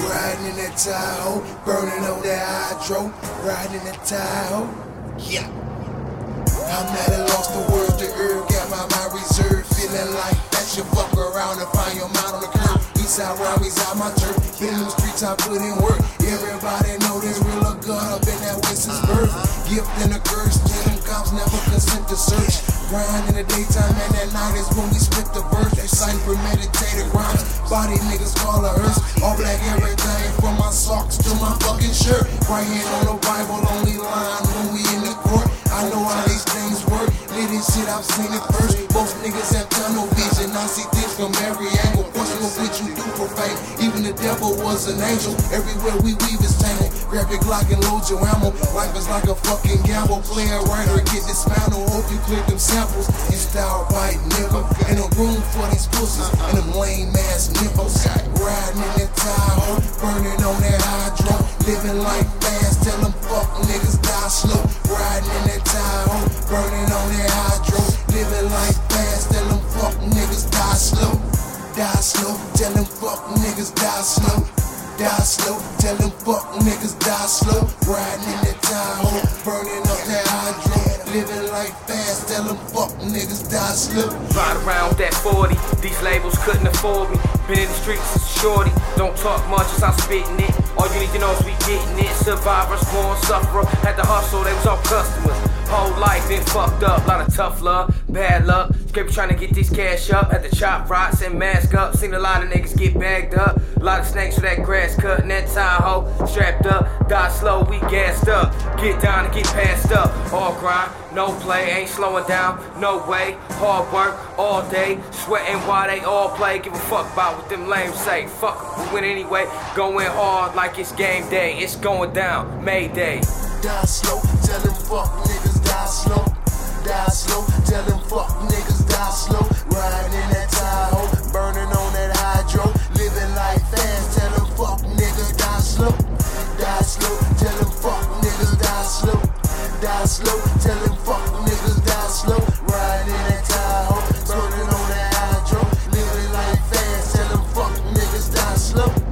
in that Tahoe, burning on that hydro, riding in that Tahoe. Yeah. I'm not a lost the world to earth, got my mind reserved, feeling like that should fuck around and find your mind on the curb. Eastside Robbie's out my turf, been in the streets, I put in work. Everybody know there's real a gun up in that West's birth. Gift and a curse, till them cops never consent to search. Grind in the daytime and at night is when we spit the verse. Recite premeditated rhymes, body niggas call a hearse. All black everything from my socks to my fucking shirt. Right hand on the Bible, only line when we in the court. I know how these things work. Litty shit, I've seen it first. Most niggas have tunnel vision. I see things from every angle. Question of what you do for fame. Even the devil was an angel. Everywhere we weave is tangled. Grab your Glock and load your ammo. Life is like a fucking gamble. Play it right or get dismantled. Hope you clear them samples. You style bite nigga. Ain't no room for these pussies and them lame ass nipples. Riding in that Tahoe, burning on that hydro. Living life fast, tell them fuck niggas die slow. Riding in that Tahoe, burning on that hydro. Living life fast, tell them fuck niggas die slow. Die slow, tell them fuck niggas die slow. Die slow, tell them fuck niggas die slow. Riding in that Tahoe, burning up that hydro. Living life fast, tell them fuck niggas die slow. Ride around that 40, these labels couldn't afford me. Been in the streets since shorty, don't talk much as I'm spitting it. All you need to know is we getting it. Survivors, born sufferer, had to hustle, they was all customers. Whole life been fucked up, lot of tough love, bad luck. Scrape trying to get these cash up, had to chop rocks and mask up. Seen a lot of niggas get bagged up. A lot of snakes with that grass cut and that Tahoe strapped up. Die slow, we gassed up. Get down and get passed up. All grind, no play, ain't slowing down, no way. Hard work all day, sweating while they all play. Give a fuck about what them lames say. Fuck, we win anyway. Going hard like it's game day. It's going down, Mayday. Die slow, tell them fuck niggas die slow. Die slow, tell them fuck niggas die slow. Riding in that Tahoe, burning on that hydro, living life fast. Tell them fuck niggas die slow. slow, telling